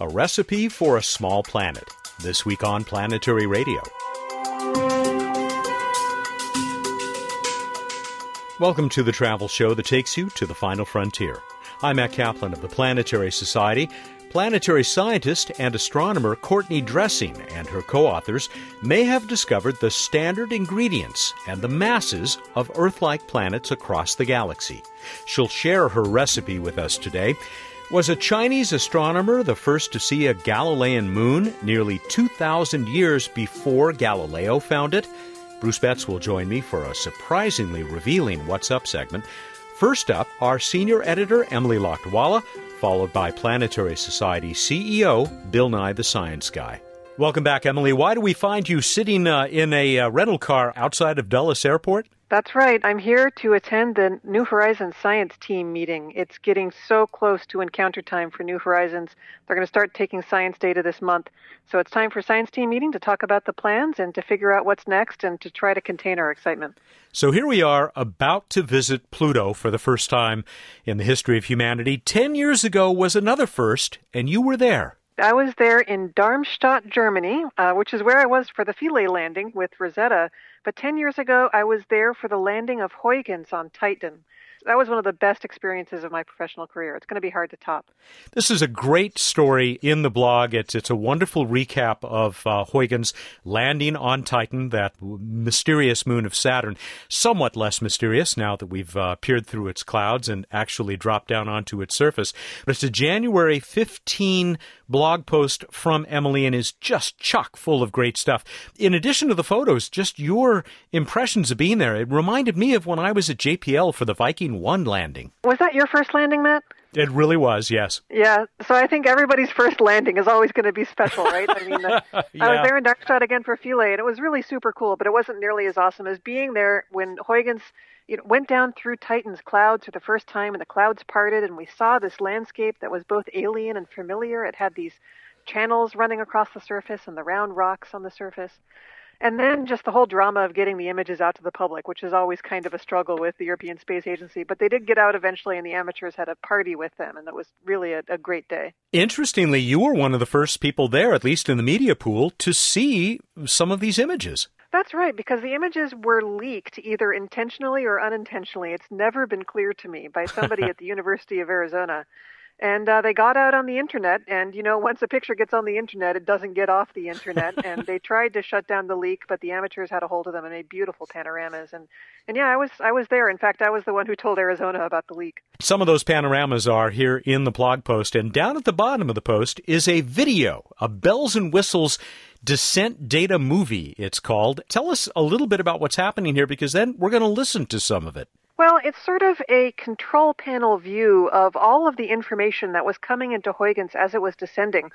A recipe for a small planet. This week on Planetary Radio. Welcome to the travel show that takes you to the final frontier. I'm Matt Kaplan of the Planetary Society. Planetary scientist and astronomer Courtney Dressing and her co authors may have discovered the standard ingredients and the masses of Earth like planets across the galaxy. She'll share her recipe with us today. Was a Chinese astronomer the first to see a Galilean moon nearly 2,000 years before Galileo found it? Bruce Betts will join me for a surprisingly revealing What's Up segment. First up, our senior editor, Emily Lakdawalla, followed by Planetary Society CEO, Bill Nye the Science Guy. Welcome back, Emily. Why do we find you sitting uh, in a uh, rental car outside of Dulles Airport? That's right. I'm here to attend the New Horizons science team meeting. It's getting so close to encounter time for New Horizons. They're going to start taking science data this month. So it's time for science team meeting to talk about the plans and to figure out what's next and to try to contain our excitement. So here we are about to visit Pluto for the first time in the history of humanity. 10 years ago was another first and you were there. I was there in Darmstadt, Germany, uh, which is where I was for the Philae landing with Rosetta. But 10 years ago, I was there for the landing of Huygens on Titan that was one of the best experiences of my professional career. It's going to be hard to top. This is a great story in the blog. It's it's a wonderful recap of uh, Huygens landing on Titan, that mysterious moon of Saturn. Somewhat less mysterious now that we've uh, peered through its clouds and actually dropped down onto its surface. But it's a January 15 blog post from Emily and is just chock full of great stuff. In addition to the photos, just your impressions of being there. It reminded me of when I was at JPL for the Viking one landing. Was that your first landing, Matt? It really was, yes. Yeah, so I think everybody's first landing is always going to be special, right? I mean, uh, yeah. I was there in Darmstadt again for Philae, and it was really super cool, but it wasn't nearly as awesome as being there when Huygens you know, went down through Titan's clouds for the first time, and the clouds parted, and we saw this landscape that was both alien and familiar. It had these channels running across the surface and the round rocks on the surface. And then just the whole drama of getting the images out to the public, which is always kind of a struggle with the European Space Agency. But they did get out eventually, and the amateurs had a party with them, and that was really a, a great day. Interestingly, you were one of the first people there, at least in the media pool, to see some of these images. That's right, because the images were leaked either intentionally or unintentionally. It's never been clear to me by somebody at the University of Arizona and uh, they got out on the internet and you know once a picture gets on the internet it doesn't get off the internet. And they tried to shut down the leak but the amateurs had a hold of them and made beautiful panoramas. And and yeah i was i was there. In fact i was the one who told arizona about the leak. Some of those panoramas are here in the blog post. And down at the bottom of the post is a video a bells and whistles descent data movie it's called. Tell us a little bit about what's happening here because then we're going to listen to some of it well, it's sort of a control panel view of all of the information that was coming into Huygens as it was descending.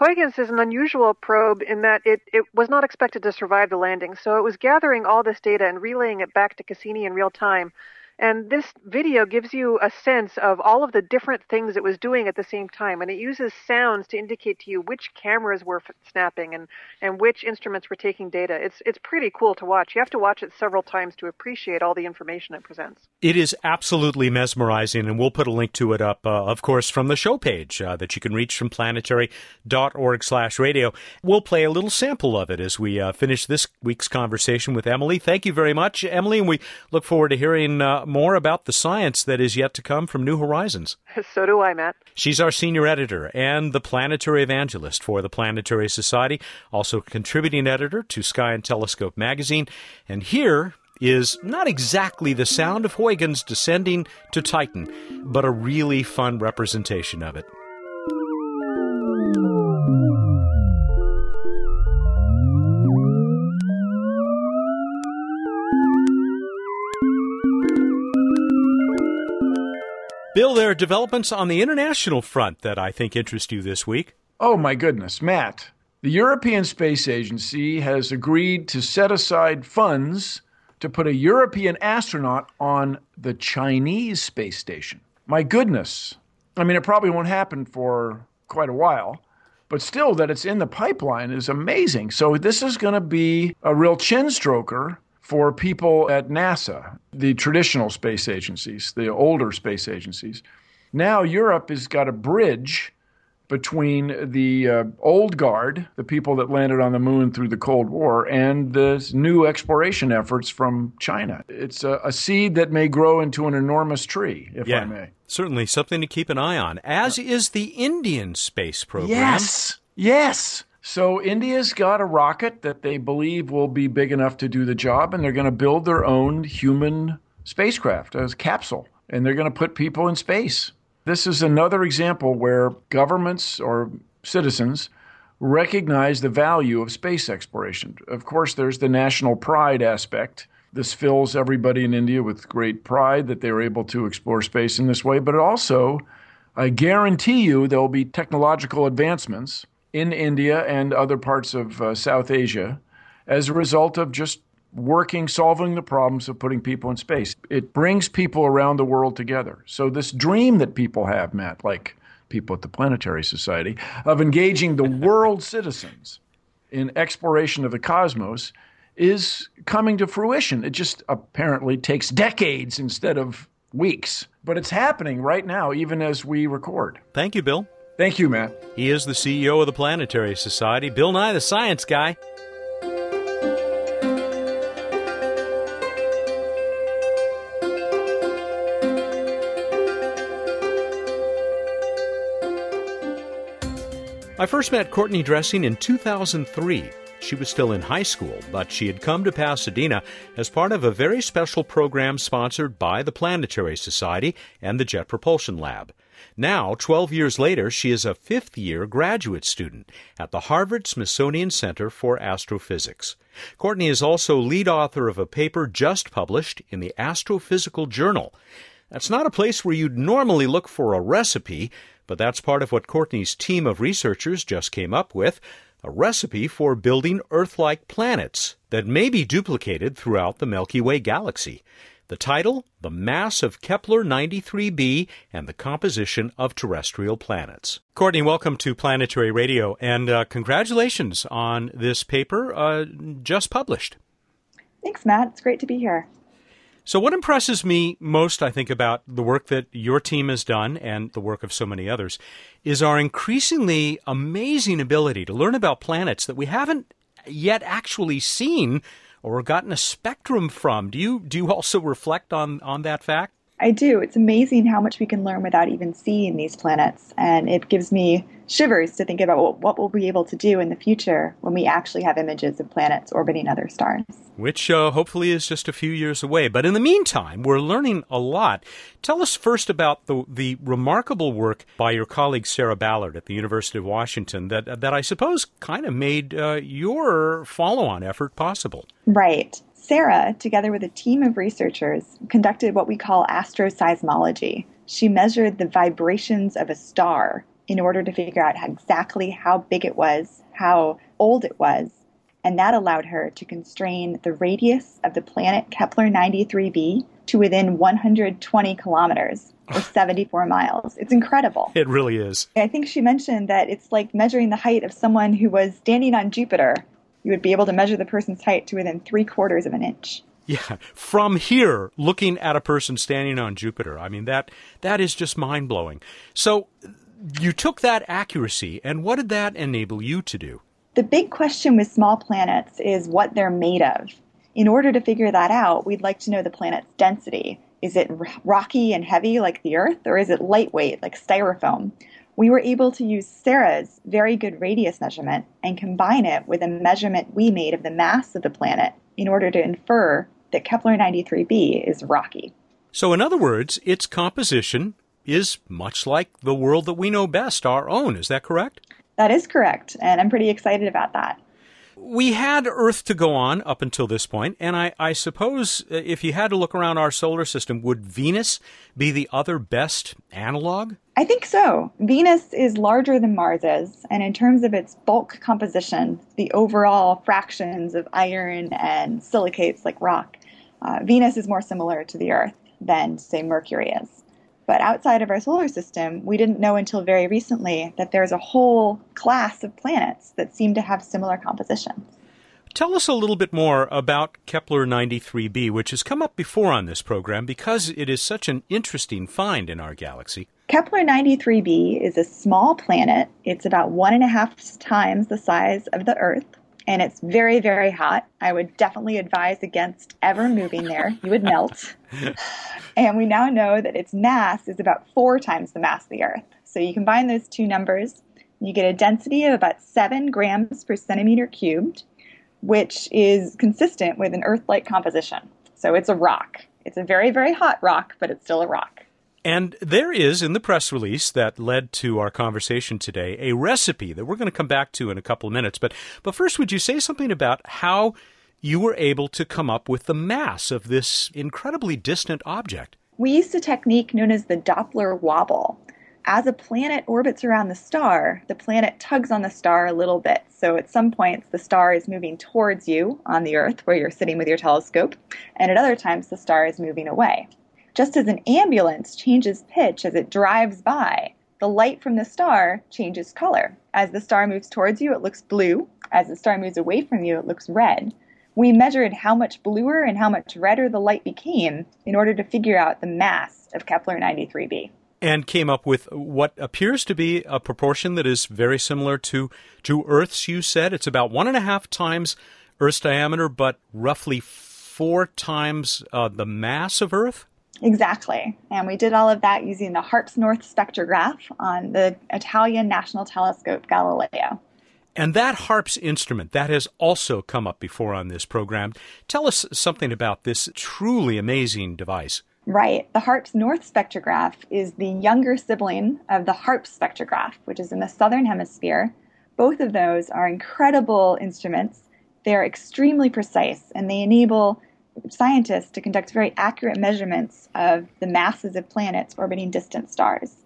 Huygens is an unusual probe in that it, it was not expected to survive the landing, so it was gathering all this data and relaying it back to Cassini in real time and this video gives you a sense of all of the different things it was doing at the same time. And it uses sounds to indicate to you which cameras were snapping and, and which instruments were taking data. It's, it's pretty cool to watch. You have to watch it several times to appreciate all the information it presents. It is absolutely mesmerizing. And we'll put a link to it up, uh, of course, from the show page uh, that you can reach from planetary.org slash radio. We'll play a little sample of it as we uh, finish this week's conversation with Emily. Thank you very much, Emily. And we look forward to hearing more about the science that is yet to come from New Horizons. So do I, Matt. She's our senior editor and the planetary evangelist for the Planetary Society, also contributing editor to Sky and Telescope magazine. And here is not exactly the sound of Huygens descending to Titan, but a really fun representation of it. Bill, there are developments on the international front that I think interest you this week. Oh, my goodness, Matt. The European Space Agency has agreed to set aside funds to put a European astronaut on the Chinese space station. My goodness. I mean, it probably won't happen for quite a while, but still, that it's in the pipeline is amazing. So, this is going to be a real chin stroker for people at NASA, the traditional space agencies, the older space agencies. Now Europe has got a bridge between the uh, old guard, the people that landed on the moon through the Cold War, and the new exploration efforts from China. It's a, a seed that may grow into an enormous tree, if yeah, I may. Certainly something to keep an eye on, as is the Indian space program. Yes, yes. So India's got a rocket that they believe will be big enough to do the job, and they're going to build their own human spacecraft as a capsule, and they're going to put people in space. This is another example where governments or citizens recognize the value of space exploration. Of course, there's the national pride aspect. This fills everybody in India with great pride that they are able to explore space in this way, but also, I guarantee you, there will be technological advancements in India and other parts of uh, South Asia as a result of just working, solving the problems of putting people in space. It brings people around the world together. So, this dream that people have, Matt, like people at the Planetary Society, of engaging the world citizens in exploration of the cosmos is coming to fruition. It just apparently takes decades instead of weeks. But it's happening right now, even as we record. Thank you, Bill. Thank you, Matt. He is the CEO of the Planetary Society, Bill Nye, the science guy. I first met Courtney Dressing in 2003. She was still in high school, but she had come to Pasadena as part of a very special program sponsored by the Planetary Society and the Jet Propulsion Lab. Now, 12 years later, she is a fifth year graduate student at the Harvard Smithsonian Center for Astrophysics. Courtney is also lead author of a paper just published in the Astrophysical Journal. That's not a place where you'd normally look for a recipe, but that's part of what Courtney's team of researchers just came up with a recipe for building Earth like planets that may be duplicated throughout the Milky Way galaxy. The title, The Mass of Kepler 93b and the Composition of Terrestrial Planets. Courtney, welcome to Planetary Radio, and uh, congratulations on this paper uh, just published. Thanks, Matt. It's great to be here. So, what impresses me most, I think, about the work that your team has done and the work of so many others is our increasingly amazing ability to learn about planets that we haven't yet actually seen or gotten a spectrum from. Do you do you also reflect on on that fact? I do. It's amazing how much we can learn without even seeing these planets. And it gives me shivers to think about what, we'll be able to do in the future when we actually have images of planets orbiting other stars. Which uh, hopefully is just a few years away. But in the meantime, we're learning a lot. Tell us first about the, the remarkable work by your colleague Sarah Ballard at the University of Washington that, that I suppose kind of made uh, your follow on effort possible. Right. Sarah, together with a team of researchers, conducted what we call asteroseismology. She measured the vibrations of a star in order to figure out exactly how big it was, how old it was, and that allowed her to constrain the radius of the planet Kepler 93b to within 120 kilometers or 74 miles. It's incredible. It really is. I think she mentioned that it's like measuring the height of someone who was standing on Jupiter you would be able to measure the person's height to within three quarters of an inch. Yeah, from here, looking at a person standing on Jupiter, I mean that that is just mind blowing. So, you took that accuracy, and what did that enable you to do? The big question with small planets is what they're made of. In order to figure that out, we'd like to know the planet's density. Is it rocky and heavy like the Earth, or is it lightweight like styrofoam? We were able to use Sarah's very good radius measurement and combine it with a measurement we made of the mass of the planet in order to infer that Kepler 93b is rocky. So, in other words, its composition is much like the world that we know best, our own. Is that correct? That is correct, and I'm pretty excited about that we had Earth to go on up until this point, and I, I, suppose uh, if you had to look around our solar system, would Venus be the other best analog? I think so. Venus is larger than Mars is, and in terms of its bulk composition, the overall fractions of iron and silicates like rock, uh, Venus is more similar to the Earth than, say, Mercury is. But outside of our solar system, we didn't know until very recently that there's a whole class of planets that seem to have similar compositions. Tell us a little bit more about Kepler 93b, which has come up before on this program because it is such an interesting find in our galaxy. Kepler 93b is a small planet. It's about one and a half times the size of the Earth, and it's very, very hot. I would definitely advise against ever moving there. You would melt. and we now know that its mass is about four times the mass of the Earth. So you combine those two numbers, you get a density of about seven grams per centimeter cubed, which is consistent with an Earth like composition. So it's a rock. It's a very, very hot rock, but it's still a rock. And there is in the press release that led to our conversation today a recipe that we're going to come back to in a couple of minutes. But but first, would you say something about how you were able to come up with the mass of this incredibly distant object? We used a technique known as the Doppler wobble. As a planet orbits around the star, the planet tugs on the star a little bit. So at some points, the star is moving towards you on the Earth, where you're sitting with your telescope, and at other times, the star is moving away. Just as an ambulance changes pitch as it drives by, the light from the star changes color. As the star moves towards you, it looks blue. As the star moves away from you, it looks red. We measured how much bluer and how much redder the light became in order to figure out the mass of Kepler 93b. And came up with what appears to be a proportion that is very similar to, to Earth's, you said. It's about one and a half times Earth's diameter, but roughly four times uh, the mass of Earth? Exactly. And we did all of that using the HARPS North spectrograph on the Italian National Telescope Galileo. And that HARPS instrument, that has also come up before on this program. Tell us something about this truly amazing device. Right. The HARPS North spectrograph is the younger sibling of the HARPS spectrograph, which is in the southern hemisphere. Both of those are incredible instruments. They're extremely precise and they enable scientists to conduct very accurate measurements of the masses of planets orbiting distant stars.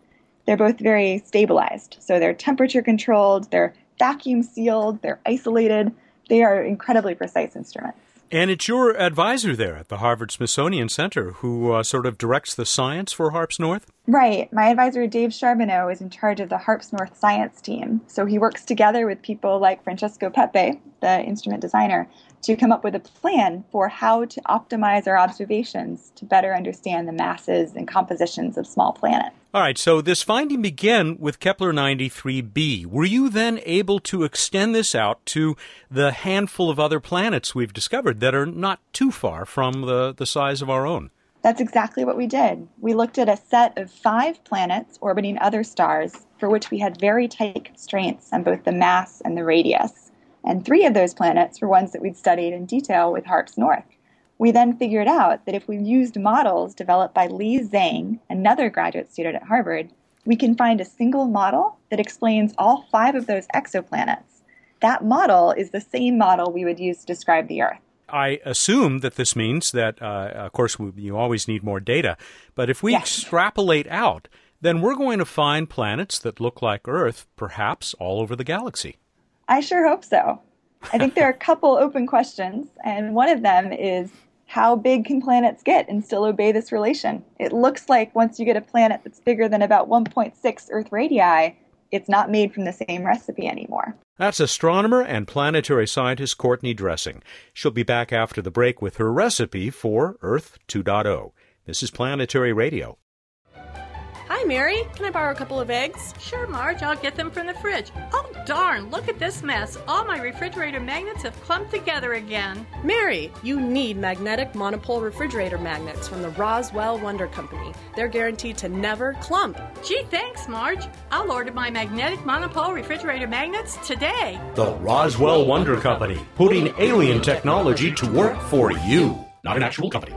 They're both very stabilized, so they're temperature controlled, they're vacuum sealed, they're isolated. They are incredibly precise instruments. And it's your advisor there at the Harvard Smithsonian Center who uh, sort of directs the science for HARPS North? Right. My advisor, Dave Charbonneau, is in charge of the HARPS North science team. So he works together with people like Francesco Pepe, the instrument designer, to come up with a plan for how to optimize our observations to better understand the masses and compositions of small planets. All right, so this finding began with Kepler 93b. Were you then able to extend this out to the handful of other planets we've discovered that are not too far from the, the size of our own? That's exactly what we did. We looked at a set of five planets orbiting other stars for which we had very tight constraints on both the mass and the radius. And three of those planets were ones that we'd studied in detail with HARPS North. We then figured out that if we used models developed by Li Zeng, another graduate student at Harvard, we can find a single model that explains all five of those exoplanets. That model is the same model we would use to describe the Earth. I assume that this means that, uh, of course, you always need more data, but if we yes. extrapolate out, then we're going to find planets that look like Earth perhaps all over the galaxy. I sure hope so. I think there are a couple open questions, and one of them is how big can planets get and still obey this relation? It looks like once you get a planet that's bigger than about 1.6 Earth radii, it's not made from the same recipe anymore. That's astronomer and planetary scientist Courtney Dressing. She'll be back after the break with her recipe for Earth 2.0. This is Planetary Radio. Hi, Mary. Can I borrow a couple of eggs? Sure, Marge. I'll get them from the fridge. Oh, darn. Look at this mess. All my refrigerator magnets have clumped together again. Mary, you need magnetic monopole refrigerator magnets from the Roswell Wonder Company. They're guaranteed to never clump. Gee, thanks, Marge. I'll order my magnetic monopole refrigerator magnets today. The Roswell Wonder Company, putting alien technology to work for you. Not an actual company.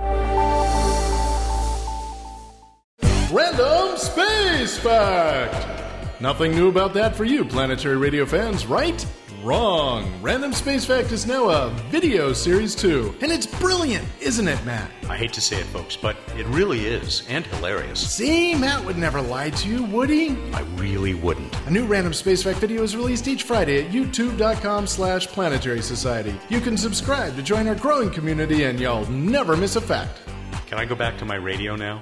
Random Space Fact! Nothing new about that for you, Planetary Radio fans, right? Wrong. Random Space Fact is now a video series too. And it's brilliant, isn't it, Matt? I hate to say it, folks, but it really is, and hilarious. See, Matt would never lie to you, would he? I really wouldn't. A new Random Space Fact video is released each Friday at youtube.com slash planetary society. You can subscribe to join our growing community and you'll never miss a fact. Can I go back to my radio now?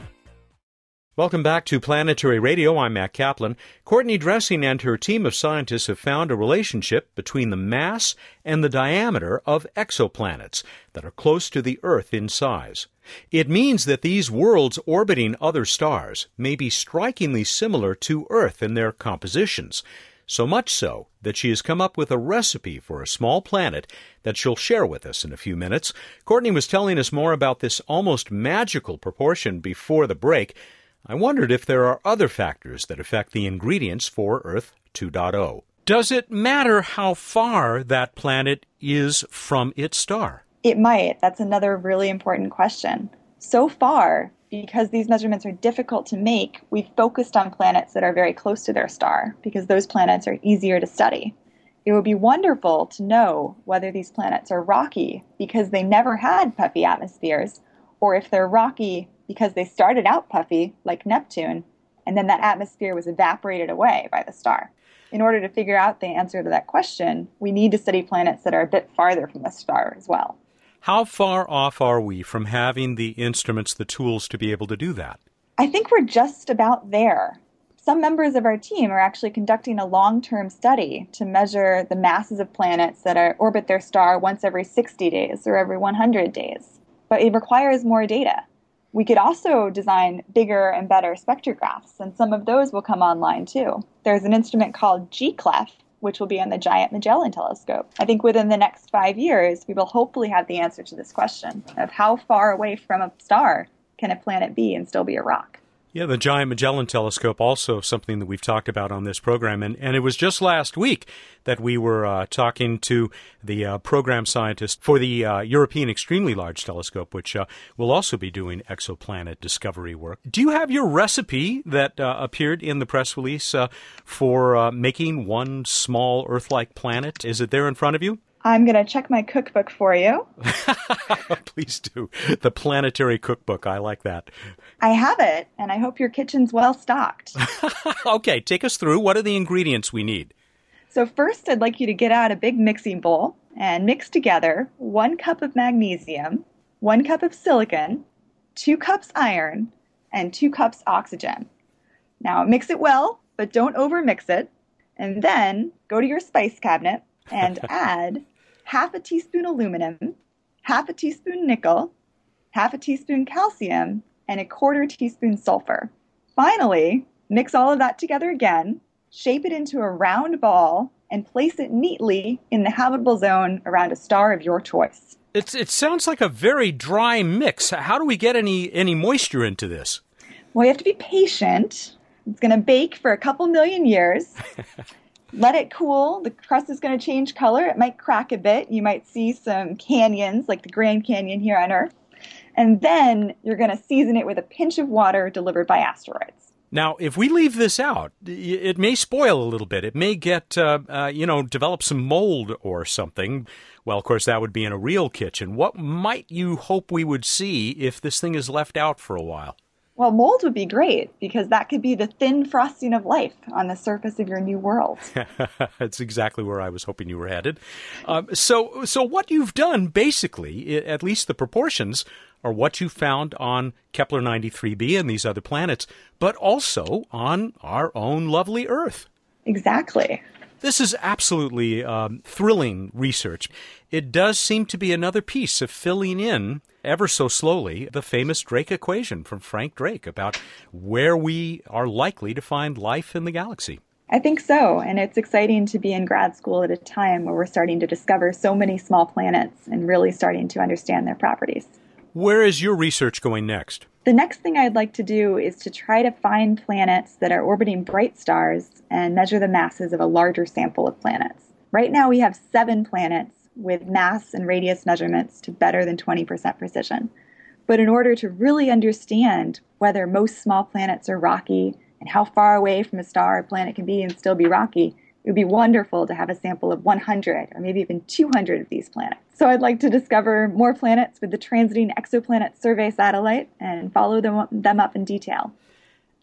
Welcome back to Planetary Radio. I'm Matt Kaplan. Courtney Dressing and her team of scientists have found a relationship between the mass and the diameter of exoplanets that are close to the Earth in size. It means that these worlds orbiting other stars may be strikingly similar to Earth in their compositions. So much so that she has come up with a recipe for a small planet that she'll share with us in a few minutes. Courtney was telling us more about this almost magical proportion before the break. I wondered if there are other factors that affect the ingredients for Earth 2.0. Does it matter how far that planet is from its star? It might. That's another really important question. So far, because these measurements are difficult to make, we've focused on planets that are very close to their star because those planets are easier to study. It would be wonderful to know whether these planets are rocky because they never had puffy atmospheres, or if they're rocky because they started out puffy, like Neptune, and then that atmosphere was evaporated away by the star. In order to figure out the answer to that question, we need to study planets that are a bit farther from the star as well. How far off are we from having the instruments, the tools to be able to do that? I think we're just about there. Some members of our team are actually conducting a long term study to measure the masses of planets that are, orbit their star once every 60 days or every 100 days. But it requires more data. We could also design bigger and better spectrographs, and some of those will come online too. There's an instrument called GCLEF, which will be on the Giant Magellan Telescope. I think within the next five years, we will hopefully have the answer to this question of how far away from a star can a planet be and still be a rock. Yeah, the Giant Magellan Telescope, also something that we've talked about on this program. And, and it was just last week that we were uh, talking to the uh, program scientist for the uh, European Extremely Large Telescope, which uh, will also be doing exoplanet discovery work. Do you have your recipe that uh, appeared in the press release uh, for making one small Earth like planet? Is it there in front of you? I'm going to check my cookbook for you. Please do. The planetary cookbook. I like that. I have it, and I hope your kitchen's well stocked. okay, take us through. What are the ingredients we need? So, first, I'd like you to get out a big mixing bowl and mix together one cup of magnesium, one cup of silicon, two cups iron, and two cups oxygen. Now, mix it well, but don't overmix it. And then go to your spice cabinet and add half a teaspoon aluminum, half a teaspoon nickel, half a teaspoon calcium, and a quarter teaspoon sulfur. Finally, mix all of that together again, shape it into a round ball, and place it neatly in the habitable zone around a star of your choice. It's, it sounds like a very dry mix. How do we get any, any moisture into this? Well, you have to be patient. It's going to bake for a couple million years. Let it cool. The crust is going to change color. It might crack a bit. You might see some canyons, like the Grand Canyon here on Earth. And then you're going to season it with a pinch of water delivered by asteroids. Now, if we leave this out, it may spoil a little bit. It may get, uh, uh, you know, develop some mold or something. Well, of course, that would be in a real kitchen. What might you hope we would see if this thing is left out for a while? Well, mold would be great because that could be the thin frosting of life on the surface of your new world. That's exactly where I was hoping you were headed. Um, so, so what you've done, basically, at least the proportions, are what you found on Kepler 93b and these other planets, but also on our own lovely Earth. Exactly. This is absolutely um, thrilling research. It does seem to be another piece of filling in, ever so slowly, the famous Drake equation from Frank Drake about where we are likely to find life in the galaxy. I think so. And it's exciting to be in grad school at a time where we're starting to discover so many small planets and really starting to understand their properties. Where is your research going next? The next thing I'd like to do is to try to find planets that are orbiting bright stars and measure the masses of a larger sample of planets. Right now, we have seven planets with mass and radius measurements to better than 20% precision. But in order to really understand whether most small planets are rocky and how far away from a star a planet can be and still be rocky, it would be wonderful to have a sample of 100 or maybe even 200 of these planets. So I'd like to discover more planets with the Transiting Exoplanet Survey satellite and follow them, up in detail.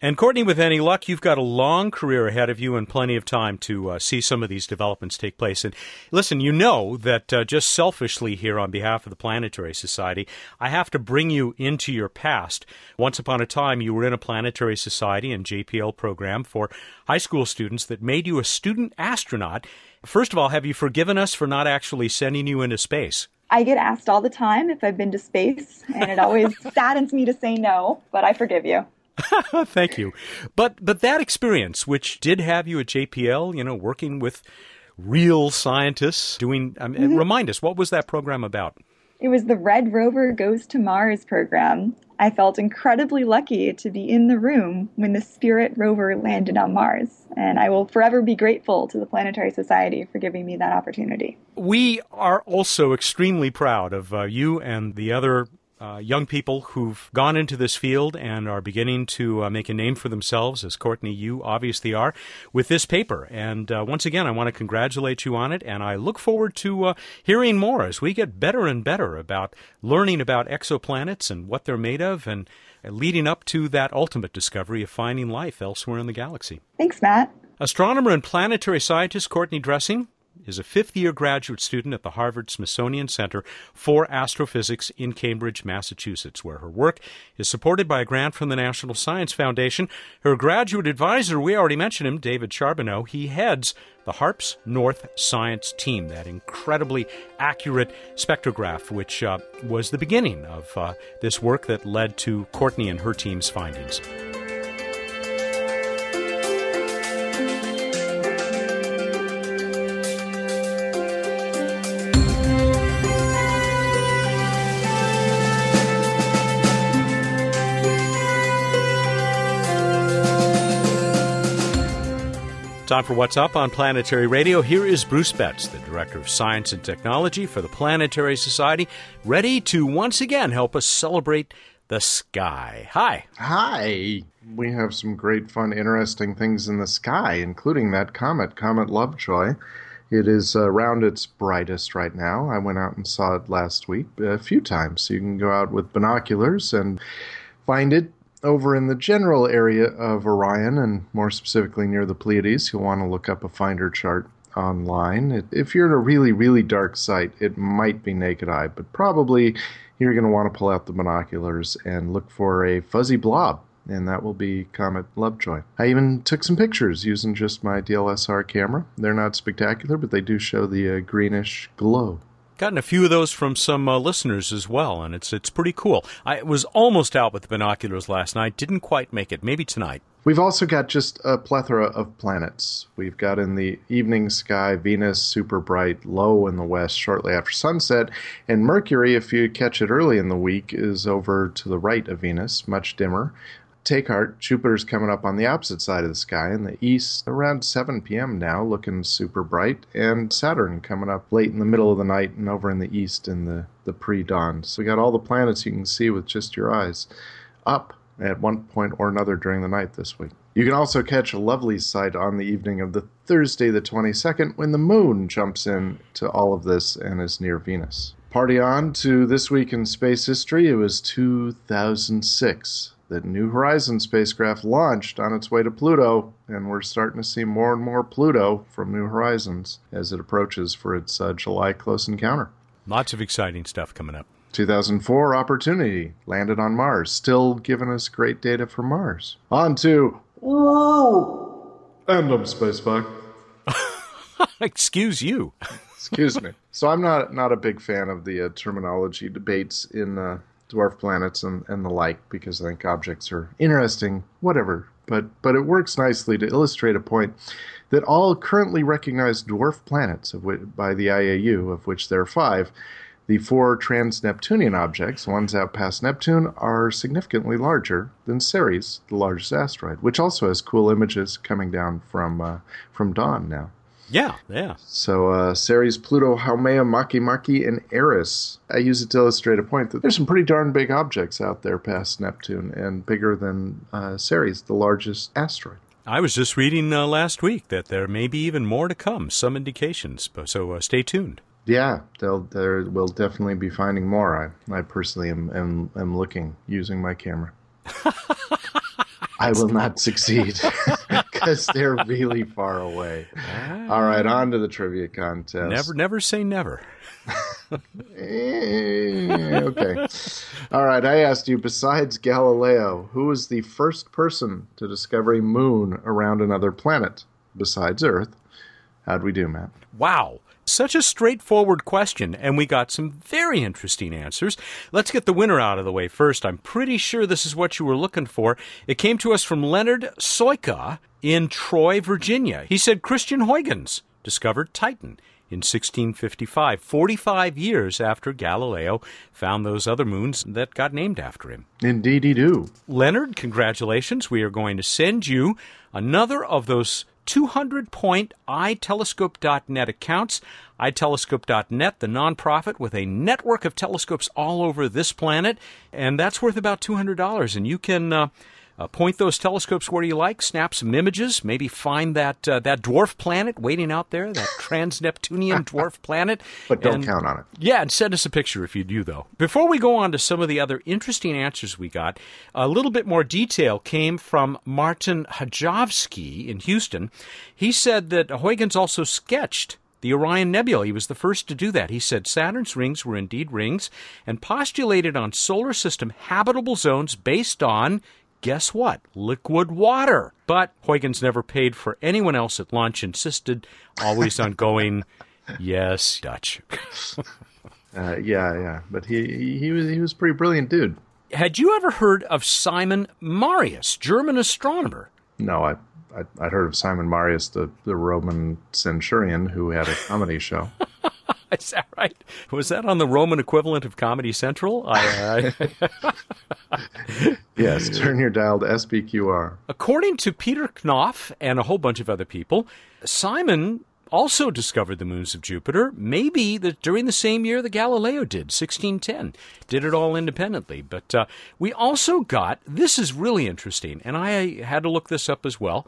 And Courtney, with any luck, you've got a long career ahead of you and plenty of time to uh, see some of these developments take place. And listen, you know that uh, just selfishly here on behalf of the Planetary Society, I have to bring you into your past. Once upon a time, you were in a Planetary Society and JPL program for high school students that made you a student astronaut. First of all, have you forgiven us for not actually sending you into space? I get asked all the time if I've been to space, and it always saddens me to say no, but I forgive you. Thank you. But but that experience, which did have you at JPL, you know, working with real scientists, doing. I mean, mm-hmm. Remind us, what was that program about? It was the Red Rover Goes to Mars program. I felt incredibly lucky to be in the room when the Spirit rover landed on Mars, and I will forever be grateful to the Planetary Society for giving me that opportunity. We are also extremely proud of uh, you and the other uh, young people who've gone into this field and are beginning to uh, make a name for themselves, as Courtney, you obviously are, with this paper. And uh, once again, I want to congratulate you on it, and I look forward to uh, hearing more as we get better and better about learning about exoplanets and what they're made of, and leading up to that ultimate discovery of finding life elsewhere in the galaxy. Thanks, Matt. Astronomer and planetary scientist Courtney Dressing is a fifth year graduate student at the Harvard Smithsonian Center for Astrophysics in Cambridge, Massachusetts, where her work is supported by a grant from the National Science Foundation. Her graduate advisor, we already mentioned him, David Charbonneau, he heads the HARPS North Science Team, that incredibly accurate spectrograph, which uh, was the beginning of uh, this work that led to Courtney and her team's findings. Time for What's Up on Planetary Radio. Here is Bruce Betts, the Director of Science and Technology for the Planetary Society, ready to once again help us celebrate the sky. Hi. Hi. We have some great, fun, interesting things in the sky, including that comet, Comet Lovejoy. It is uh, around its brightest right now. I went out and saw it last week a few times. So you can go out with binoculars and find it over in the general area of Orion, and more specifically near the Pleiades, you'll want to look up a finder chart online. If you're in a really, really dark site, it might be naked eye, but probably you're going to want to pull out the binoculars and look for a fuzzy blob, and that will be Comet Lovejoy. I even took some pictures using just my DLSR camera. They're not spectacular, but they do show the uh, greenish glow. Gotten a few of those from some uh, listeners as well, and it's it's pretty cool. I was almost out with the binoculars last night, didn't quite make it. Maybe tonight. We've also got just a plethora of planets. We've got in the evening sky Venus, super bright, low in the west shortly after sunset, and Mercury, if you catch it early in the week, is over to the right of Venus, much dimmer take heart. Jupiter's coming up on the opposite side of the sky in the east around 7 p.m. now, looking super bright. And Saturn coming up late in the middle of the night and over in the east in the, the pre dawn. So we got all the planets you can see with just your eyes up at one point or another during the night this week. You can also catch a lovely sight on the evening of the Thursday, the 22nd, when the moon jumps in to all of this and is near Venus. Party on to this week in space history. It was 2006 that New Horizons spacecraft launched on its way to Pluto, and we're starting to see more and more Pluto from New Horizons as it approaches for its uh, July close encounter. Lots of exciting stuff coming up. 2004 Opportunity landed on Mars, still giving us great data for Mars. On to Ooh, Random Spacefact. Excuse you. Excuse me. So I'm not not a big fan of the uh, terminology debates in uh, dwarf planets and, and the like because I think objects are interesting, whatever. But but it works nicely to illustrate a point that all currently recognized dwarf planets which, by the IAU, of which there are five, the four trans-Neptunian objects, ones out past Neptune, are significantly larger than Ceres, the largest asteroid, which also has cool images coming down from uh, from Dawn now. Yeah, yeah. So uh, Ceres, Pluto, Haumea, Makemake, and Eris. I use it to illustrate a point that there's some pretty darn big objects out there past Neptune and bigger than uh, Ceres, the largest asteroid. I was just reading uh, last week that there may be even more to come, some indications. So uh, stay tuned. Yeah, they'll there will definitely be finding more. I, I personally am, am, am looking using my camera. I will not succeed because they're really far away. Ah. All right, on to the trivia contest. Never, never say never. Eh, okay. All right, I asked you, besides Galileo, who was the first person to discover a moon around another planet besides Earth? How'd we do, Matt? Wow. Such a straightforward question, and we got some very interesting answers. Let's get the winner out of the way first. I'm pretty sure this is what you were looking for. It came to us from Leonard Soika in Troy, Virginia. He said Christian Huygens discovered Titan in 1655, 45 years after Galileo found those other moons that got named after him. Indeed, he do. Leonard, congratulations. We are going to send you another of those 200 point itelescope.net accounts. iTelescope.net, the nonprofit with a network of telescopes all over this planet, and that's worth about $200. And you can. Uh, uh, point those telescopes where you like, snap some images, maybe find that uh, that dwarf planet waiting out there, that trans-Neptunian dwarf planet. But don't and, count on it. Yeah, and send us a picture if you do, though. Before we go on to some of the other interesting answers we got, a little bit more detail came from Martin Hajovsky in Houston. He said that Huygens also sketched the Orion Nebula. He was the first to do that. He said Saturn's rings were indeed rings and postulated on solar system habitable zones based on guess what? Liquid water. But Huygens never paid for anyone else at lunch, insisted always on going, yes, Dutch. uh, yeah, yeah. But he, he, was, he was a pretty brilliant dude. Had you ever heard of Simon Marius, German astronomer? No, I, I, would heard of Simon Marius, the, the Roman centurion who had a comedy show. Is that right? Was that on the Roman equivalent of Comedy Central? I, uh, yes, turn your dial to SPQR. According to Peter Knopf and a whole bunch of other people, Simon also discovered the moons of Jupiter, maybe the, during the same year that Galileo did, 1610. Did it all independently. But uh, we also got, this is really interesting, and I had to look this up as well,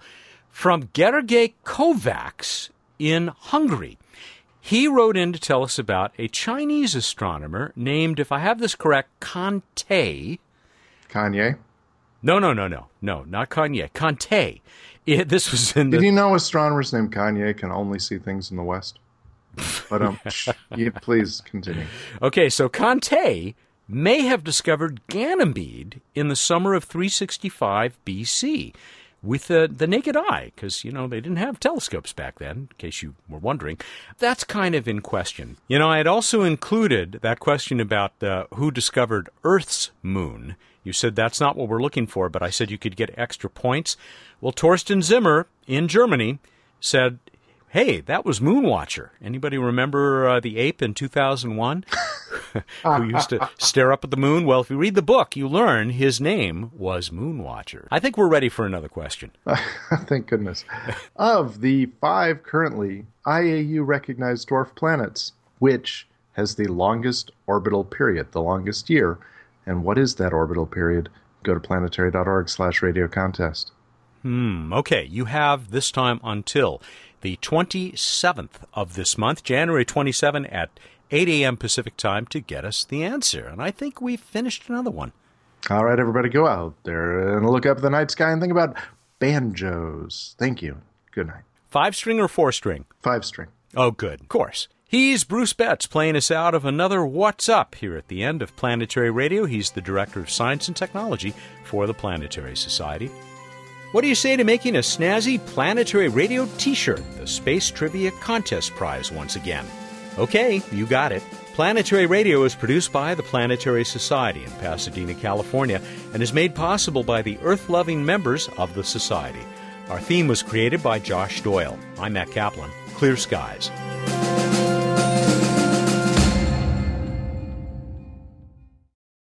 from Gergely Kovacs in Hungary. He wrote in to tell us about a Chinese astronomer named, if I have this correct, Kante. Kanye? No, no, no, no, no, not Kanye. Kante. It, this was in. The... Did you know astronomers named Kanye can only see things in the west? But um, you, please continue. Okay, so Kante may have discovered Ganymede in the summer of 365 BC with the, the naked eye, because, you know, they didn't have telescopes back then, in case you were wondering. That's kind of in question. You know, I had also included that question about uh, who discovered Earth's moon. You said that's not what we're looking for, but I said you could get extra points. Well, Torsten Zimmer in Germany said Hey, that was Moonwatcher. Anybody remember uh, the ape in 2001 who used to stare up at the moon? Well, if you read the book, you learn his name was Moonwatcher. I think we're ready for another question. Thank goodness. of the five currently IAU recognized dwarf planets, which has the longest orbital period, the longest year? And what is that orbital period? Go to planetary.org slash radio contest. Hmm, okay. You have this time until the 27th of this month, January 27 at 8 a.m. Pacific time to get us the answer. And I think we've finished another one. All right, everybody, go out there and look up the night sky and think about banjos. Thank you. Good night. Five string or four string? Five string. Oh, good. Of course. He's Bruce Betts playing us out of another What's Up here at the end of Planetary Radio. He's the Director of Science and Technology for the Planetary Society. What do you say to making a snazzy Planetary Radio t shirt, the Space Trivia Contest Prize, once again? Okay, you got it. Planetary Radio is produced by the Planetary Society in Pasadena, California, and is made possible by the Earth loving members of the Society. Our theme was created by Josh Doyle. I'm Matt Kaplan. Clear skies.